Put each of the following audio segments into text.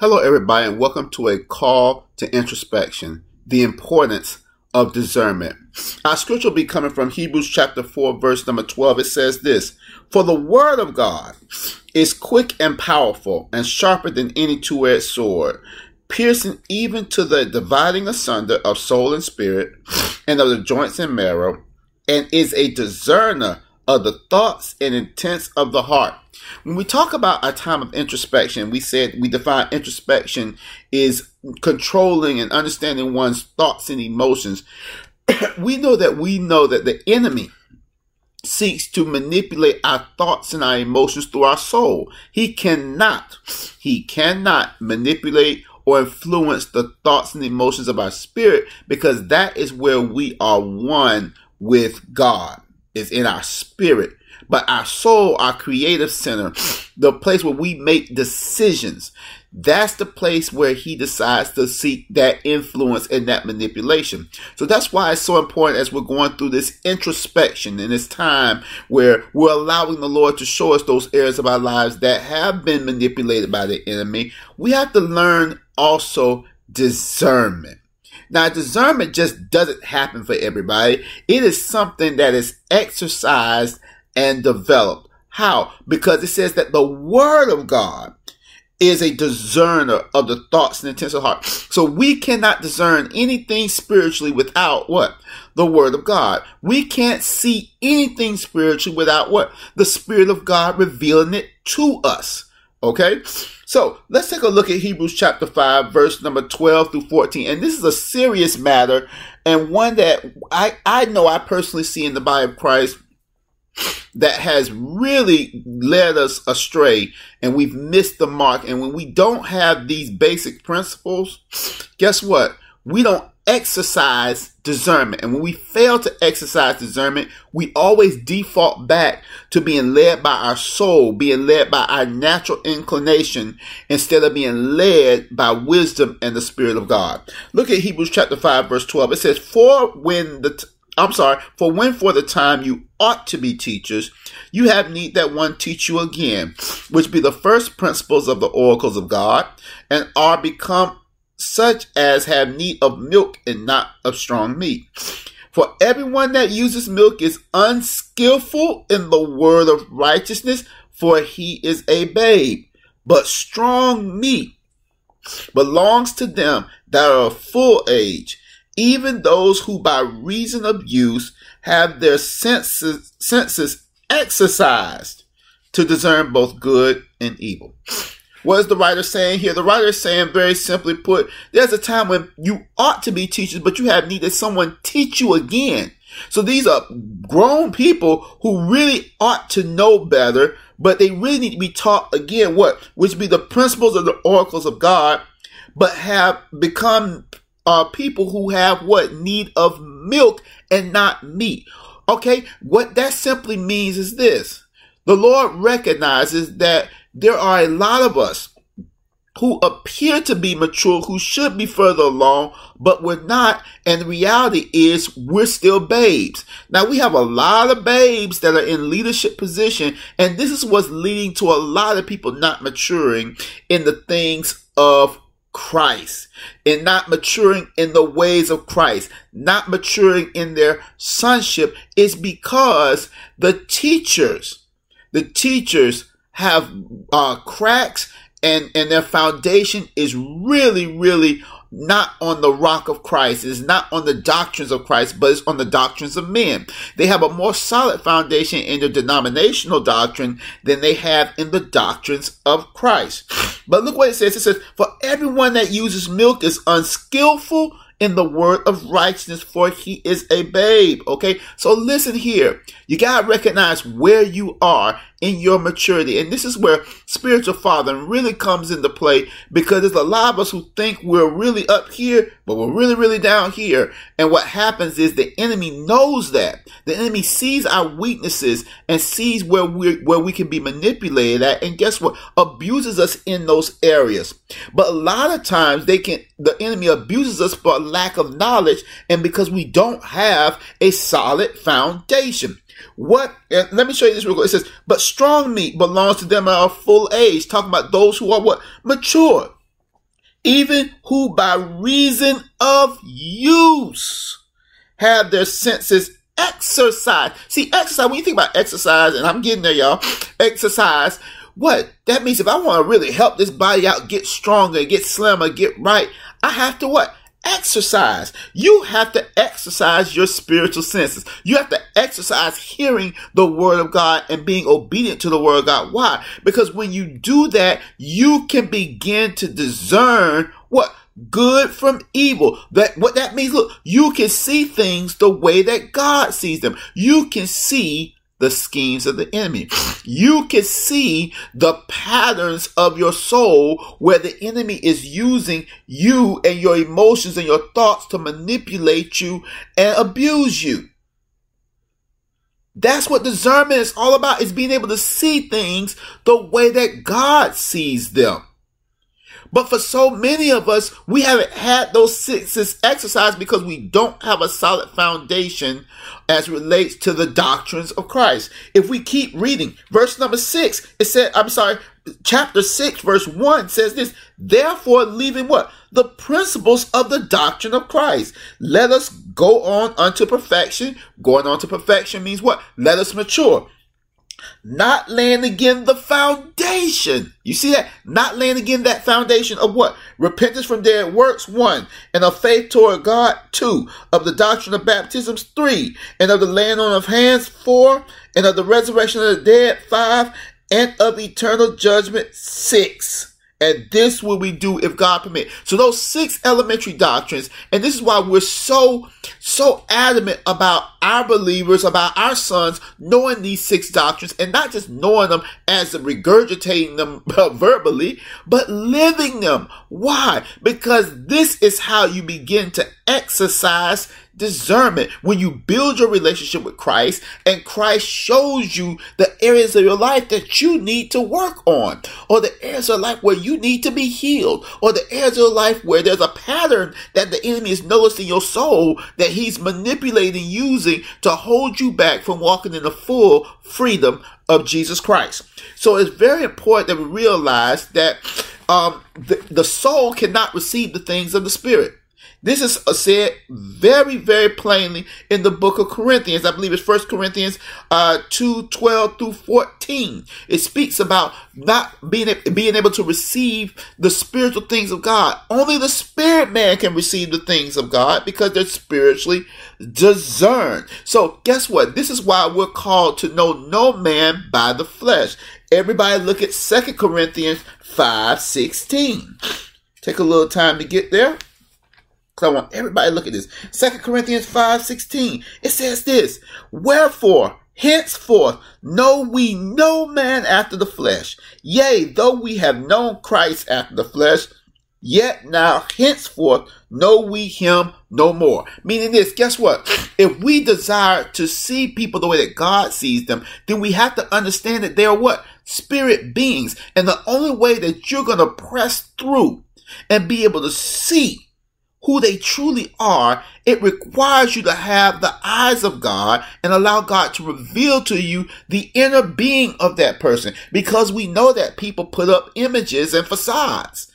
Hello, everybody, and welcome to a call to introspection, the importance of discernment. Our scripture will be coming from Hebrews chapter 4, verse number 12. It says this For the word of God is quick and powerful and sharper than any two edged sword, piercing even to the dividing asunder of soul and spirit and of the joints and marrow, and is a discerner of the thoughts and intents of the heart. When we talk about a time of introspection, we said we define introspection is controlling and understanding one's thoughts and emotions. we know that we know that the enemy seeks to manipulate our thoughts and our emotions through our soul. He cannot, he cannot manipulate or influence the thoughts and emotions of our spirit because that is where we are one with God, is in our spirit. But our soul, our creative center, the place where we make decisions, that's the place where he decides to seek that influence and that manipulation. So that's why it's so important as we're going through this introspection in this time where we're allowing the Lord to show us those areas of our lives that have been manipulated by the enemy. We have to learn also discernment. Now, discernment just doesn't happen for everybody. It is something that is exercised and developed. How? Because it says that the Word of God is a discerner of the thoughts and intents of heart. So we cannot discern anything spiritually without what? The Word of God. We can't see anything spiritually without what? The Spirit of God revealing it to us. Okay? So let's take a look at Hebrews chapter 5, verse number 12 through 14. And this is a serious matter and one that I, I know I personally see in the body of Christ that has really led us astray and we've missed the mark. And when we don't have these basic principles, guess what? We don't exercise discernment. And when we fail to exercise discernment, we always default back to being led by our soul, being led by our natural inclination instead of being led by wisdom and the Spirit of God. Look at Hebrews chapter 5 verse 12. It says, For when the, t- I'm sorry, for when for the time you ought to be teachers, you have need that one teach you again, which be the first principles of the oracles of God, and are become such as have need of milk and not of strong meat. For everyone that uses milk is unskillful in the word of righteousness, for he is a babe. But strong meat belongs to them that are full age even those who by reason of use have their senses, senses exercised to discern both good and evil. What is the writer saying here? The writer is saying very simply put, there's a time when you ought to be teachers, but you have needed someone teach you again. So these are grown people who really ought to know better, but they really need to be taught again what? Which be the principles of the oracles of God, but have become are people who have what need of milk and not meat. Okay, what that simply means is this the Lord recognizes that there are a lot of us who appear to be mature, who should be further along, but we're not. And the reality is we're still babes. Now we have a lot of babes that are in leadership position. And this is what's leading to a lot of people not maturing in the things of Christ and not maturing in the ways of Christ, not maturing in their sonship is because the teachers, the teachers have uh, cracks and, and their foundation is really, really not on the rock of Christ. It's not on the doctrines of Christ, but it's on the doctrines of men. They have a more solid foundation in their denominational doctrine than they have in the doctrines of Christ. But look what it says. It says, for everyone that uses milk is unskillful in the word of righteousness, for he is a babe. Okay. So listen here. You got to recognize where you are in your maturity. And this is where spiritual fathering really comes into play because there's a lot of us who think we're really up here, but we're really, really down here. And what happens is the enemy knows that. The enemy sees our weaknesses and sees where we where we can be manipulated at. And guess what? Abuses us in those areas. But a lot of times they can the enemy abuses us for lack of knowledge and because we don't have a solid foundation. What? let me show you this real quick. It says, but strong meat belongs to them are full age. Talking about those who are what? Mature. even who by reason of use have their senses exercised. See, exercise, when you think about exercise, and I'm getting there, y'all, exercise, what? That means if I want to really help this body out, get stronger, get slimmer, get right, I have to what? Exercise. You have to exercise your spiritual senses. You have to exercise hearing the word of God and being obedient to the word of God. Why? Because when you do that, you can begin to discern what good from evil. That what that means, look, you can see things the way that God sees them. You can see the schemes of the enemy. You can see the patterns of your soul where the enemy is using you and your emotions and your thoughts to manipulate you and abuse you. That's what discernment is all about, is being able to see things the way that God sees them. But for so many of us, we haven't had those senses exercised because we don't have a solid foundation as relates to the doctrines of Christ. If we keep reading, verse number six, it said, I'm sorry, chapter six, verse one says this, therefore leaving what? The principles of the doctrine of Christ. Let us go on unto perfection. Going on to perfection means what? Let us mature not laying again the foundation. You see that? Not laying again that foundation of what? Repentance from dead works, one, and of faith toward God, two, of the doctrine of baptisms, three, and of the laying on of hands, four, and of the resurrection of the dead, five, and of eternal judgment, six. And this will we do if God permit. So those six elementary doctrines, and this is why we're so, so adamant about our believers, about our sons knowing these six doctrines and not just knowing them as regurgitating them verbally, but living them. Why? Because this is how you begin to exercise discernment when you build your relationship with Christ and Christ shows you the areas of your life that you need to work on or the areas of life where you need to be healed or the areas of life where there's a pattern that the enemy is noticing your soul that he's manipulating using to hold you back from walking in the full freedom of Jesus Christ. So it's very important that we realize that um, the, the soul cannot receive the things of the spirit. This is said very, very plainly in the book of Corinthians. I believe it's 1 Corinthians uh, 2 12 through 14. It speaks about not being, being able to receive the spiritual things of God. Only the spirit man can receive the things of God because they're spiritually discerned. So, guess what? This is why we're called to know no man by the flesh. Everybody look at 2 Corinthians 5 16. Take a little time to get there. Because I want everybody to look at this. Second Corinthians 5 16. It says this Wherefore, henceforth, know we no man after the flesh. Yea, though we have known Christ after the flesh, yet now henceforth know we him no more. Meaning this, guess what? If we desire to see people the way that God sees them, then we have to understand that they are what? Spirit beings. And the only way that you're going to press through and be able to see who they truly are, it requires you to have the eyes of God and allow God to reveal to you the inner being of that person because we know that people put up images and facades.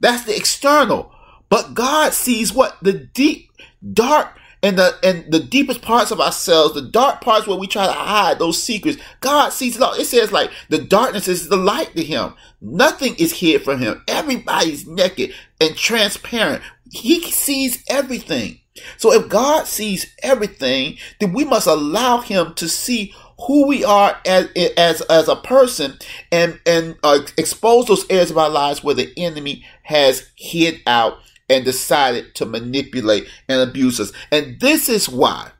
That's the external. But God sees what the deep, dark, and the and the deepest parts of ourselves, the dark parts where we try to hide those secrets, God sees it all. It says like the darkness is the light to him. Nothing is hid from him. Everybody's naked and transparent. He sees everything. So if God sees everything, then we must allow him to see who we are as as, as a person and and uh, expose those areas of our lives where the enemy has hid out and decided to manipulate and abuse us. And this is why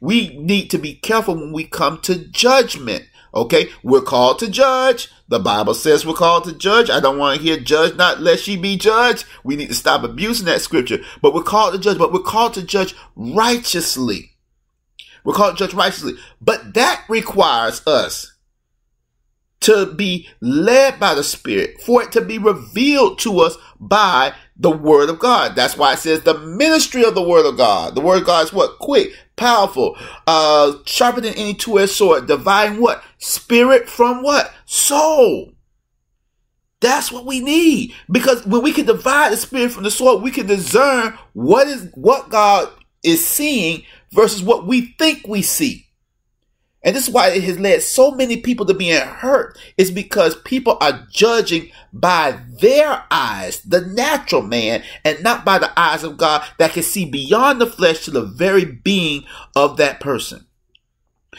we need to be careful when we come to judgment. Okay, we're called to judge. The Bible says we're called to judge. I don't want to hear judge not lest ye be judged. We need to stop abusing that scripture. But we're called to judge, but we're called to judge righteously. We're called to judge righteously. But that requires us to be led by the Spirit, for it to be revealed to us by the Word of God. That's why it says the ministry of the Word of God. The Word of God is what? Quick, powerful, uh, sharper than any two-edged sword, dividing what? Spirit from what? Soul. That's what we need. Because when we can divide the spirit from the sword, we can discern what is what God is seeing versus what we think we see. And this is why it has led so many people to being hurt, is because people are judging by their eyes, the natural man, and not by the eyes of God that can see beyond the flesh to the very being of that person.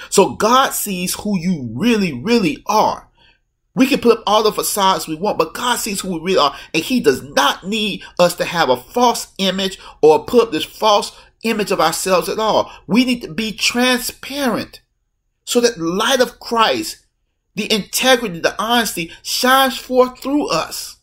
So God sees who you really, really are. We can put up all the facades we want, but God sees who we really are, and He does not need us to have a false image or put up this false image of ourselves at all. We need to be transparent so that the light of Christ, the integrity, the honesty shines forth through us.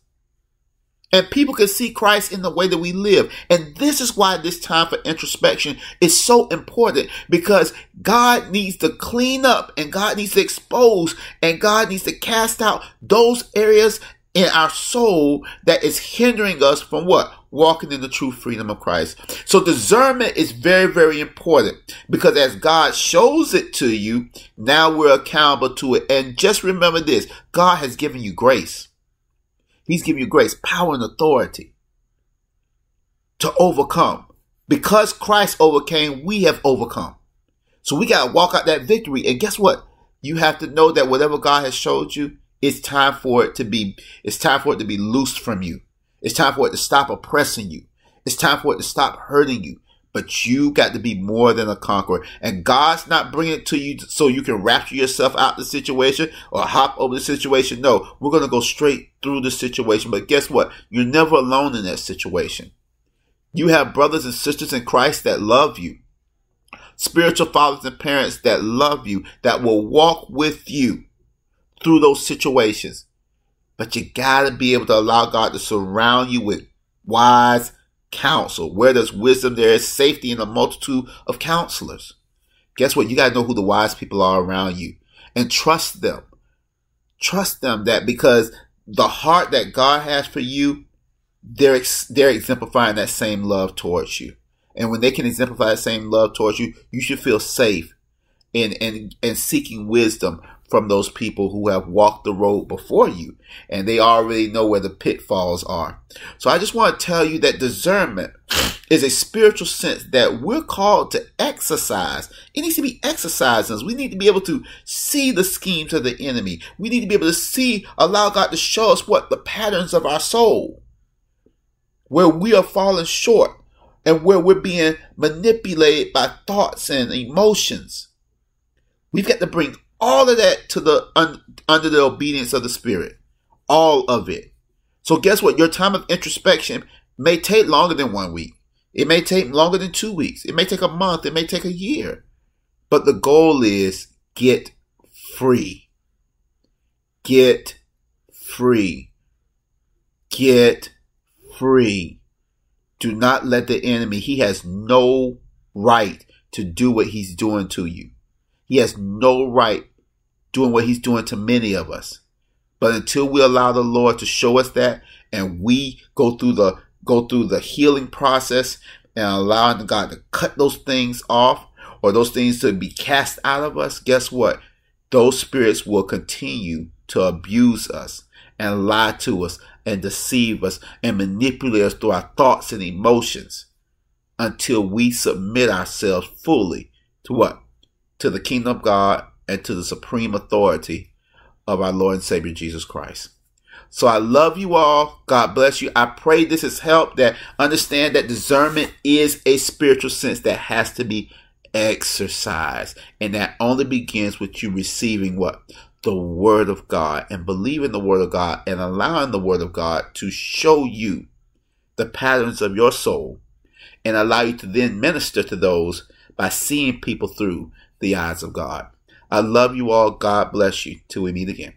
And people can see Christ in the way that we live. And this is why this time for introspection is so important because God needs to clean up and God needs to expose and God needs to cast out those areas in our soul that is hindering us from what? Walking in the true freedom of Christ. So discernment is very, very important because as God shows it to you, now we're accountable to it. And just remember this God has given you grace. He's given you grace, power, and authority to overcome. Because Christ overcame, we have overcome. So we got to walk out that victory. And guess what? You have to know that whatever God has showed you, it's time for it to be, it's time for it to be loosed from you. It's time for it to stop oppressing you. It's time for it to stop hurting you. But you got to be more than a conqueror. And God's not bringing it to you so you can rapture yourself out of the situation or hop over the situation. No, we're going to go straight through the situation. But guess what? You're never alone in that situation. You have brothers and sisters in Christ that love you. Spiritual fathers and parents that love you, that will walk with you through those situations. But you gotta be able to allow God to surround you with wise counsel. Where there's wisdom, there is safety in a multitude of counselors. Guess what? You gotta know who the wise people are around you and trust them. Trust them that because the heart that God has for you, they're, they're exemplifying that same love towards you. And when they can exemplify that same love towards you, you should feel safe in, in, in seeking wisdom from those people who have walked the road before you and they already know where the pitfalls are. So I just want to tell you that discernment is a spiritual sense that we're called to exercise. It needs to be exercising. We need to be able to see the schemes of the enemy. We need to be able to see, allow God to show us what the patterns of our soul, where we are falling short and where we're being manipulated by thoughts and emotions. We've got to bring all of that to the un, under the obedience of the Spirit. All of it. So guess what? Your time of introspection may take longer than one week. It may take longer than two weeks. It may take a month. It may take a year. But the goal is get free. Get free. Get free. Do not let the enemy, he has no right to do what he's doing to you. He has no right doing what he's doing to many of us. But until we allow the Lord to show us that and we go through the go through the healing process and allowing God to cut those things off or those things to be cast out of us, guess what? Those spirits will continue to abuse us and lie to us and deceive us and manipulate us through our thoughts and emotions until we submit ourselves fully to what? To the kingdom of God and to the supreme authority of our Lord and Savior Jesus Christ. So I love you all. God bless you. I pray this has helped that understand that discernment is a spiritual sense that has to be exercised. And that only begins with you receiving what? The Word of God and believing the Word of God and allowing the Word of God to show you the patterns of your soul and allow you to then minister to those by seeing people through the eyes of God. I love you all. God bless you. Till we meet again.